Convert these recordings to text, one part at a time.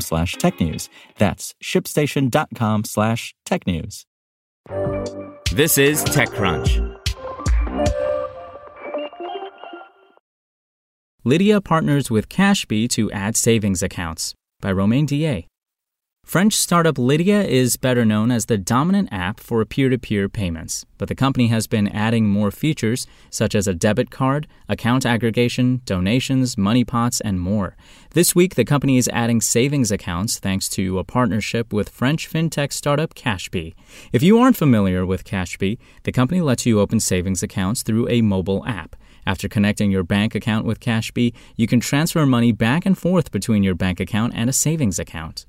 slash technews. That's shipstation.com slash technews. This is TechCrunch. Lydia partners with Cashbee to add savings accounts by Romain Dillet. French startup Lydia is better known as the dominant app for peer to peer payments, but the company has been adding more features such as a debit card, account aggregation, donations, money pots, and more. This week, the company is adding savings accounts thanks to a partnership with French fintech startup Cashbee. If you aren't familiar with Cashbee, the company lets you open savings accounts through a mobile app. After connecting your bank account with Cashbee, you can transfer money back and forth between your bank account and a savings account.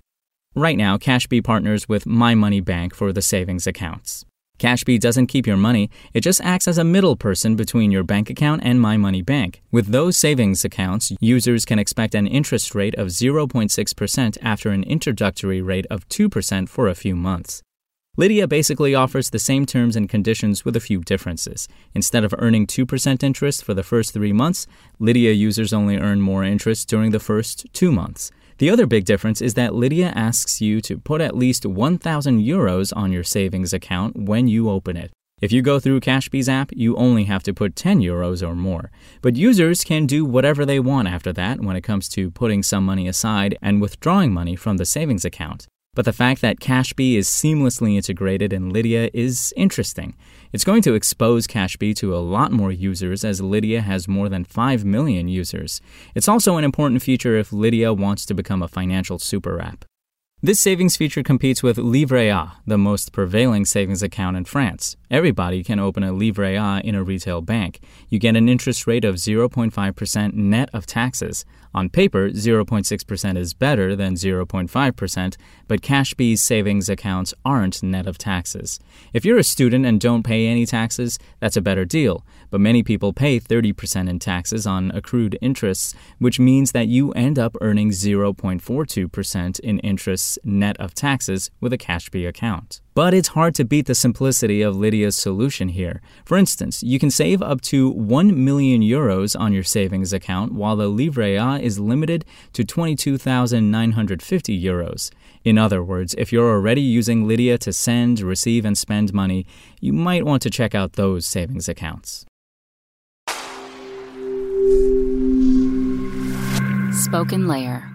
Right now, Cashbee partners with My Money Bank for the savings accounts. Cashbee doesn't keep your money, it just acts as a middle person between your bank account and My Money Bank. With those savings accounts, users can expect an interest rate of 0.6% after an introductory rate of 2% for a few months. Lydia basically offers the same terms and conditions with a few differences. Instead of earning 2% interest for the first three months, Lydia users only earn more interest during the first two months. The other big difference is that Lydia asks you to put at least 1,000 euros on your savings account when you open it. If you go through Cashbee's app, you only have to put 10 euros or more. But users can do whatever they want after that when it comes to putting some money aside and withdrawing money from the savings account. But the fact that Cashbee is seamlessly integrated in Lydia is interesting. It's going to expose Cashbee to a lot more users as Lydia has more than 5 million users. It's also an important feature if Lydia wants to become a financial super app. This savings feature competes with Livret A, the most prevailing savings account in France. Everybody can open a Livret A in a retail bank. You get an interest rate of 0.5% net of taxes. On paper, 0.6% is better than 0.5%, but Cashbee's savings accounts aren't net of taxes. If you're a student and don't pay any taxes, that's a better deal, but many people pay 30% in taxes on accrued interests, which means that you end up earning 0.42% in net of taxes with a Cashbee account. But it's hard to beat the simplicity of Lydia's solution here. For instance, you can save up to 1 million euros on your savings account while the Livret A is limited to 22,950 euros. In other words, if you're already using Lydia to send, receive, and spend money, you might want to check out those savings accounts. Spoken Layer.